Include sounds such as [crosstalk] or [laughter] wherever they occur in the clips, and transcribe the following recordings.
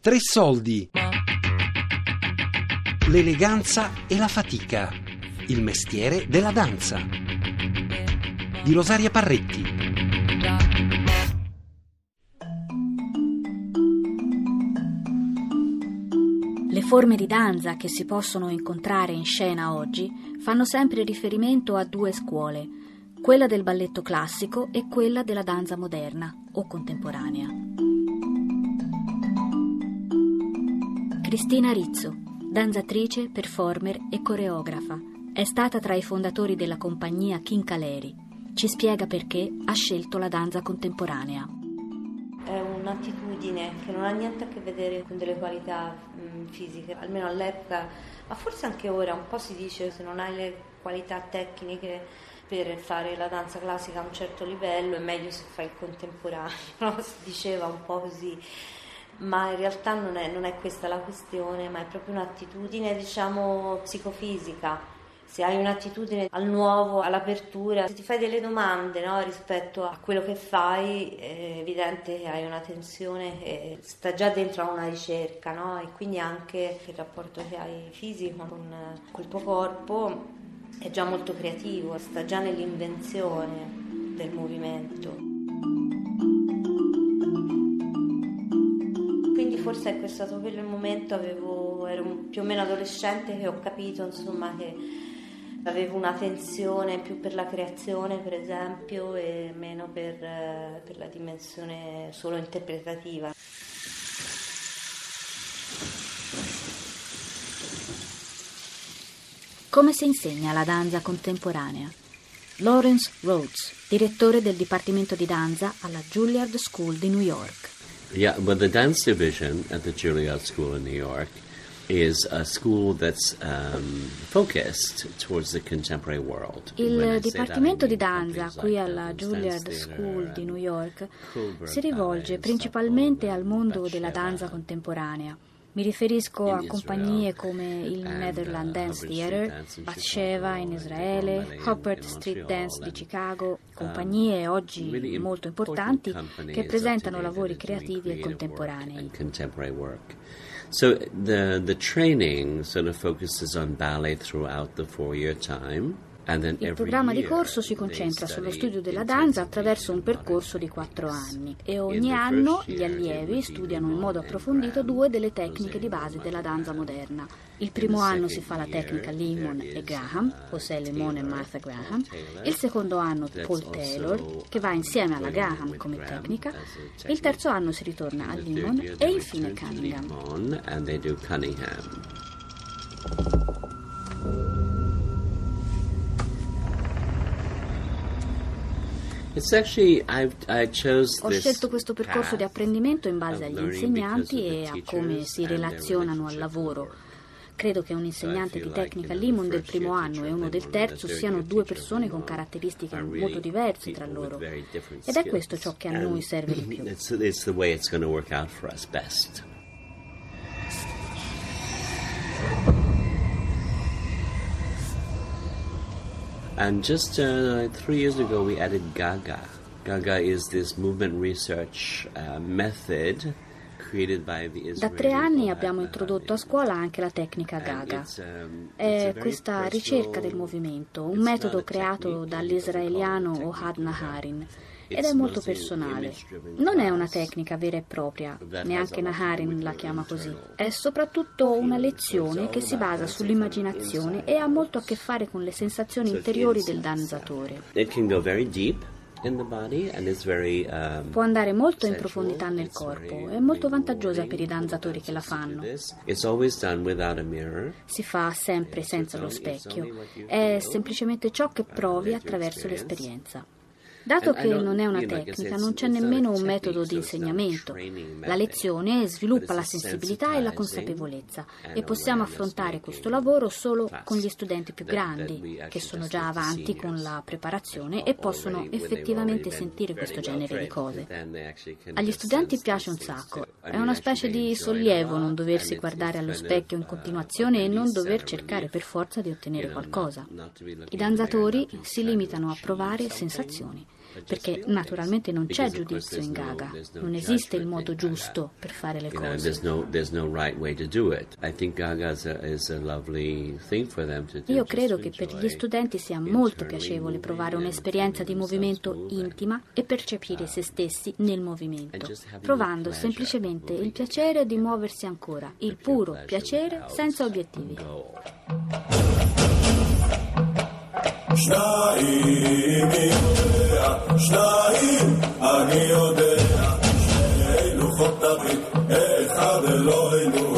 Tre soldi. L'eleganza e la fatica. Il mestiere della danza. Di Rosaria Parretti. Le forme di danza che si possono incontrare in scena oggi fanno sempre riferimento a due scuole, quella del balletto classico e quella della danza moderna o contemporanea. Cristina Rizzo, danzatrice, performer e coreografa, è stata tra i fondatori della compagnia King Caleri. Ci spiega perché ha scelto la danza contemporanea. È un'attitudine che non ha niente a che vedere con delle qualità mh, fisiche, almeno all'epoca, ma forse anche ora un po' si dice se non hai le qualità tecniche per fare la danza classica a un certo livello è meglio se fai il contemporaneo, [laughs] no? si diceva un po' così ma in realtà non è, non è, questa la questione, ma è proprio un'attitudine, diciamo, psicofisica. Se hai un'attitudine al nuovo, all'apertura, se ti fai delle domande no, rispetto a quello che fai, è evidente che hai una tensione che sta già dentro a una ricerca, no? E quindi anche il rapporto che hai fisico con, il tuo corpo è già molto creativo, sta già nell'invenzione del movimento. Forse è stato quello il momento, avevo, ero più o meno adolescente che ho capito insomma che avevo una tensione più per la creazione per esempio e meno per, per la dimensione solo interpretativa. Come si insegna la danza contemporanea? Lawrence Rhodes, direttore del Dipartimento di Danza alla Juilliard School di New York. Yeah, well, the dance division at the Juilliard School in New York is a school that's um, focused towards the contemporary world. Il Dipartimento di Danza qui alla Juilliard School di New York si rivolge principalmente al mondo della danza contemporanea mi riferisco a compagnie come il Netherland uh, Dance Theatre, Batsheva in Israele, Hopper Street Dance di Chicago, um, compagnie oggi molto importanti che presentano lavori creativi e contemporanei. So the the training sort of focuses on ballet throughout the four-year time. Il programma di corso si concentra sullo studio della danza attraverso un percorso di quattro anni e ogni anno gli allievi studiano in modo approfondito due delle tecniche di base della danza moderna. Il primo anno si fa la tecnica Lemon e Graham, José Lemon e Martha Graham, il secondo anno Paul Taylor, che va insieme alla Graham come tecnica, il terzo anno si ritorna a Lemon e infine Cunningham. Ho scelto questo percorso di apprendimento in base agli insegnanti e a come si relazionano al lavoro. Credo che un insegnante di tecnica Limon del primo anno e uno del terzo siano due persone con caratteristiche molto diverse tra loro. Ed è questo ciò che a noi serve di più. [laughs] And just uh, three years ago, we added Gaga. Gaga is this movement research uh, method Da tre anni abbiamo introdotto a scuola anche la tecnica Gaga. Um, È questa ricerca del movimento, un metodo creato dall'israeliano Ohad Naharin ed è molto personale. Non è una tecnica vera e propria, neanche Naharin la chiama così. È soprattutto una lezione che si basa sull'immaginazione e ha molto a che fare con le sensazioni interiori del danzatore. Um, Può andare molto in profondità nel corpo, è molto vantaggiosa per i danzatori che la fanno. Si fa sempre senza lo specchio, è semplicemente ciò che provi attraverso l'esperienza. Dato che non è una tecnica, non c'è nemmeno un metodo di insegnamento. La lezione sviluppa la sensibilità e la consapevolezza e possiamo affrontare questo lavoro solo con gli studenti più grandi, che sono già avanti con la preparazione e possono effettivamente sentire questo genere di cose. Agli studenti piace un sacco, è una specie di sollievo non doversi guardare allo specchio in continuazione e non dover cercare per forza di ottenere qualcosa. I danzatori si limitano a provare sensazioni perché naturalmente non c'è giudizio in Gaga, non esiste il modo giusto per fare le cose. Io credo che per gli studenti sia molto piacevole provare un'esperienza di movimento intima e percepire se stessi nel movimento, provando semplicemente il piacere di muoversi ancora, il puro piacere senza obiettivi. Schneider. יודע, שניים אני יודע, שני לוחות הברית, אחד אלוהינו,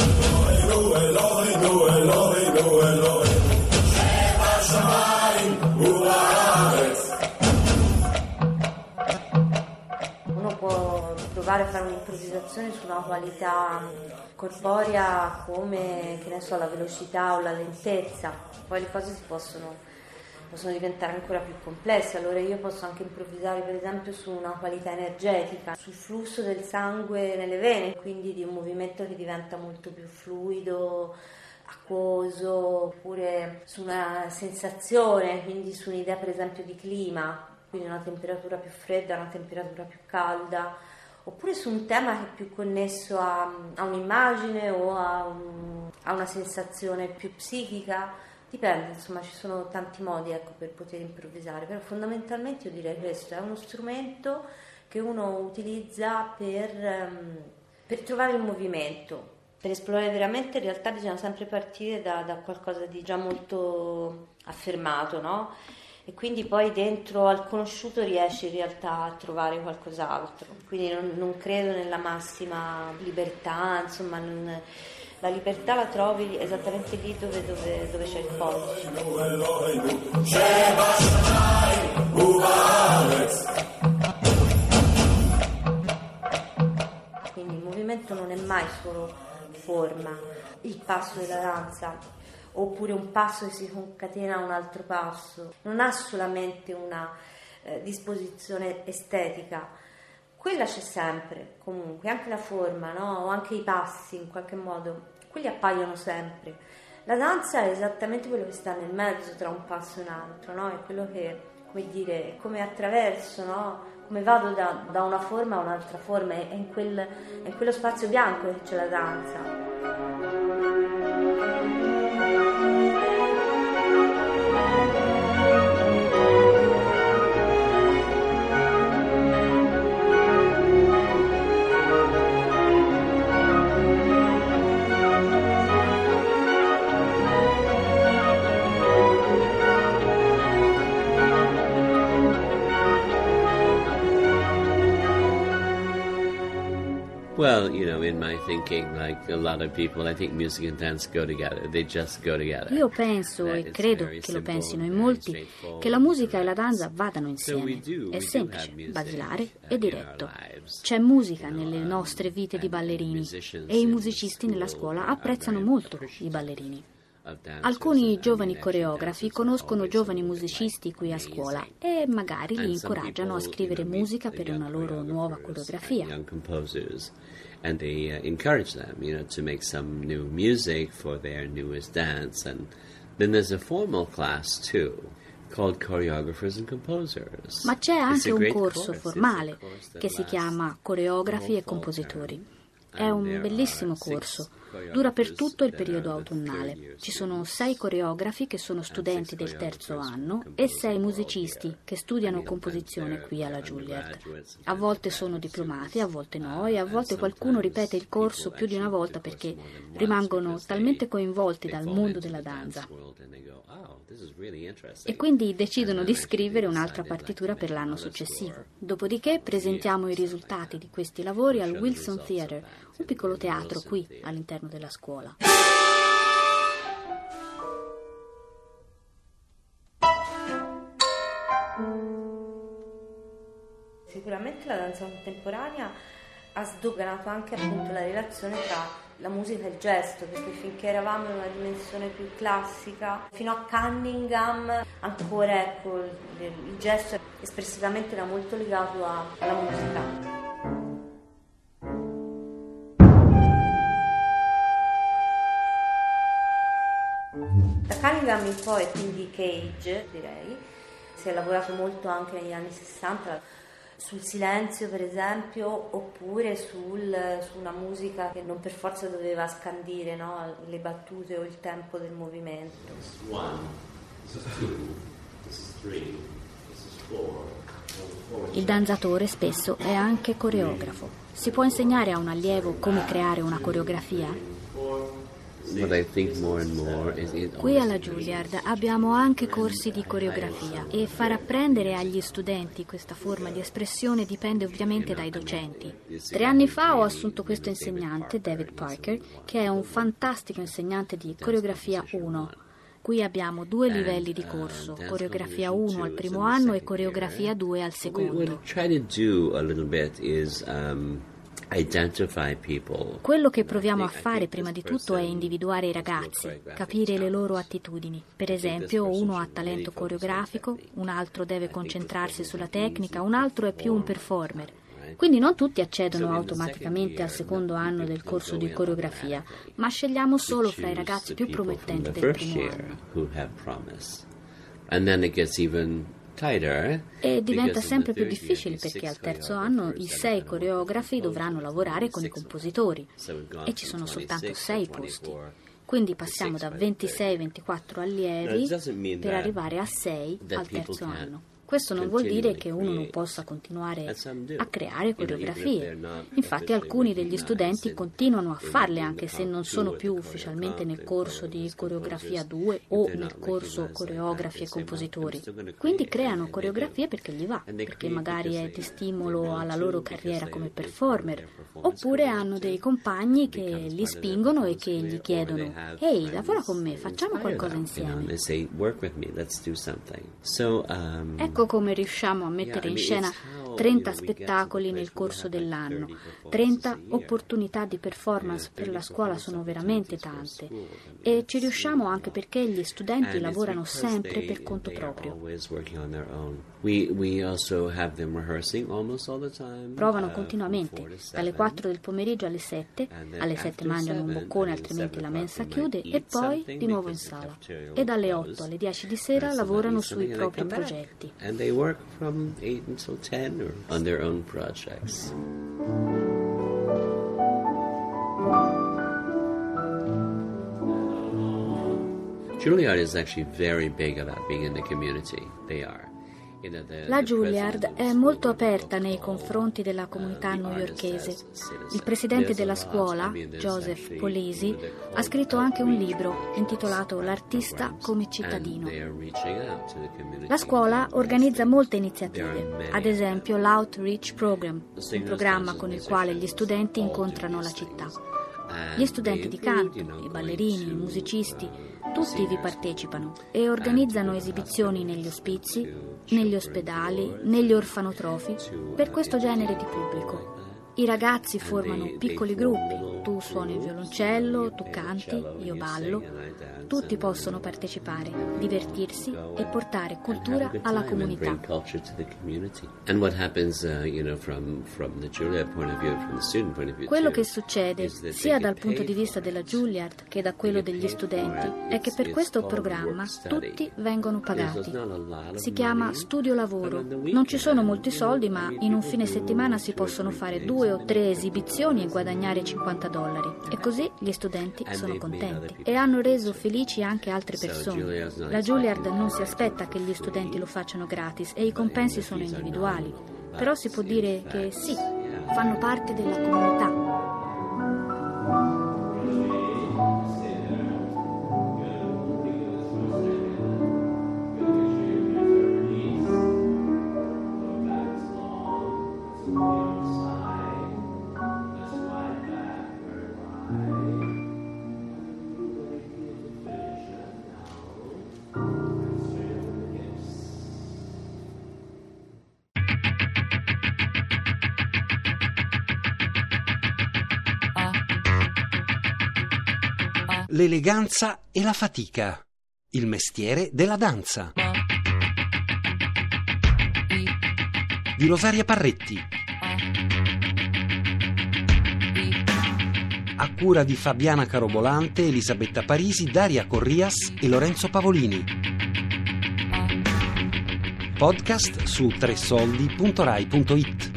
אלוהינו, אלוהינו, אלוהינו, אלוהינו, שבשמיים ובארץ. Uno può provare a fare un'improvvisazione su una qualità corporea come, che ne so, la velocità o la lentezza, poi le cose si possono possono diventare ancora più complesse, allora io posso anche improvvisare per esempio su una qualità energetica, sul flusso del sangue nelle vene, quindi di un movimento che diventa molto più fluido, acquoso, oppure su una sensazione, quindi su un'idea per esempio di clima, quindi una temperatura più fredda, una temperatura più calda, oppure su un tema che è più connesso a, a un'immagine o a, un, a una sensazione più psichica Dipende, insomma, ci sono tanti modi ecco, per poter improvvisare, però fondamentalmente io direi questo, è uno strumento che uno utilizza per, um, per trovare il movimento. Per esplorare veramente in realtà bisogna sempre partire da, da qualcosa di già molto affermato, no? E quindi poi dentro al conosciuto riesci in realtà a trovare qualcos'altro. Quindi non, non credo nella massima libertà, insomma, non, la libertà la trovi esattamente lì dove, dove, dove c'è il pollice. Quindi il movimento non è mai solo forma, il passo della danza oppure un passo che si concatena a un altro passo, non ha solamente una eh, disposizione estetica, quella c'è sempre, comunque, anche la forma, no? o anche i passi in qualche modo, quelli appaiono sempre. La danza è esattamente quello che sta nel mezzo tra un passo e un altro, no? è quello che, come dire, come attraverso, no? come vado da, da, una forma a un'altra forma, è in, quel, è in quello spazio bianco che c'è la danza. Well, you know, in my thinking, like a lot of people, I think music and dance go together. They just go together. Io penso e credo che lo pensino in molti che la musica e la danza vadano insieme. È semplice, basilare e diretto. C'è musica nelle nostre vite di ballerini e i musicisti nella scuola apprezzano molto i ballerini. Alcuni giovani coreografi conoscono giovani musicisti qui a scuola e magari li incoraggiano a scrivere musica per una loro nuova coreografia. Then there's a formal class too. Ma c'è anche un corso formale che si chiama Coreografi e Compositori. È un bellissimo corso Dura per tutto il periodo autunnale. Ci sono sei coreografi che sono studenti del terzo anno e sei musicisti che studiano composizione qui alla Juilliard. A volte sono diplomati, a volte no e a volte qualcuno ripete il corso più di una volta perché rimangono talmente coinvolti dal mondo della danza. E quindi decidono di scrivere un'altra partitura per l'anno successivo. Dopodiché presentiamo i risultati di questi lavori al Wilson Theatre, un piccolo teatro qui all'interno della scuola. Sicuramente la danza contemporanea ha sdoganato anche appunto la relazione tra la musica e il gesto, perché finché eravamo in una dimensione più classica, fino a Cunningham ancora ecco, il, gesto espressivamente era molto legato alla musica. Da Cunningham in poi, quindi Cage direi, Si è lavorato molto anche negli anni 60 sul silenzio per esempio oppure sul, su una musica che non per forza doveva scandire no? le battute o il tempo del movimento. Il danzatore spesso è anche coreografo. Si può insegnare a un allievo come creare una coreografia? Qui alla Juilliard abbiamo anche corsi di coreografia e far apprendere agli studenti questa forma di espressione dipende ovviamente dai docenti. Tre anni fa ho assunto questo insegnante, David Parker, che è un fantastico insegnante di coreografia 1. Qui abbiamo due livelli di corso, coreografia 1 al primo anno e coreografia 2 al secondo. Quello che proviamo a fare prima di tutto è individuare i ragazzi, capire le loro attitudini. Per esempio, uno ha talento coreografico, un altro deve concentrarsi sulla tecnica, un altro è più un performer. Quindi non tutti accedono automaticamente al secondo anno del corso di coreografia, ma scegliamo solo fra i ragazzi più promettenti del primo anno. E diventa sempre più difficile perché al terzo anno i sei coreografi dovranno lavorare con i compositori e ci sono soltanto sei posti. Quindi passiamo da 26-24 allievi per arrivare a 6 al terzo anno. Questo non vuol dire che uno non possa continuare a creare coreografie. Infatti alcuni degli studenti continuano a farle anche se non sono più ufficialmente nel corso di coreografia 2 o nel corso coreografi e compositori. Quindi creano coreografie perché gli va, perché magari è di stimolo alla loro carriera come performer, oppure hanno dei compagni che li spingono e che gli chiedono ehi, lavora con me, facciamo qualcosa insieme. Ecco Ecco come riusciamo a mettere in scena 30 spettacoli nel corso dell'anno. 30 opportunità di performance per la scuola sono veramente tante e ci riusciamo anche perché gli studenti lavorano sempre per conto proprio. Provano uh, continuamente, dalle 4 del pomeriggio alle 7, alle 7 mangiano un boccone altrimenti la mensa chiude e poi di nuovo in sala. E dalle 8 alle 10 di sera lavorano sui propri progetti. And they work from 8 until 10 or on their own projects. Juilliard is actually very big about being in the community. They are. La Juilliard è molto aperta nei confronti della comunità newyorkese. Il presidente della scuola, Joseph Polisi, ha scritto anche un libro intitolato L'artista come cittadino. La scuola organizza molte iniziative, ad esempio l'Outreach Program, un programma con il quale gli studenti incontrano la città. Gli studenti di canto, i ballerini, i musicisti, tutti vi partecipano e organizzano esibizioni negli ospizi, negli ospedali, negli orfanotrofi per questo genere di pubblico. I ragazzi formano piccoli gruppi, tu suoni il violoncello, tu canti, io ballo. Tutti possono partecipare, divertirsi e portare cultura alla comunità. Quello che succede, sia dal punto di vista della Juilliard che da quello degli studenti, è che per questo programma tutti vengono pagati. Si chiama studio lavoro. Non ci sono molti soldi, ma in un fine settimana si possono fare due o tre esibizioni e guadagnare 50 dollari. E così gli studenti sono contenti e hanno reso felici anche altre persone. La Juilliard non si aspetta che gli studenti lo facciano gratis e i compensi sono individuali. Però si può dire che sì, fanno parte della comunità. L'eleganza e la fatica, il mestiere della danza. Di Rosaria Parretti. A cura di Fabiana Carobolante, Elisabetta Parisi, Daria Corrias e Lorenzo Pavolini. podcast su tresoldi.rai.it.